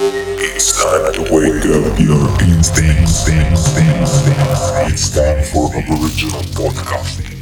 It's time to wake up your instincts. It's time for Aboriginal Podcast.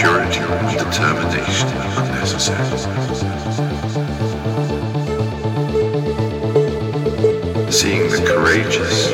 Maturity determination are necessary. Seeing the courageous,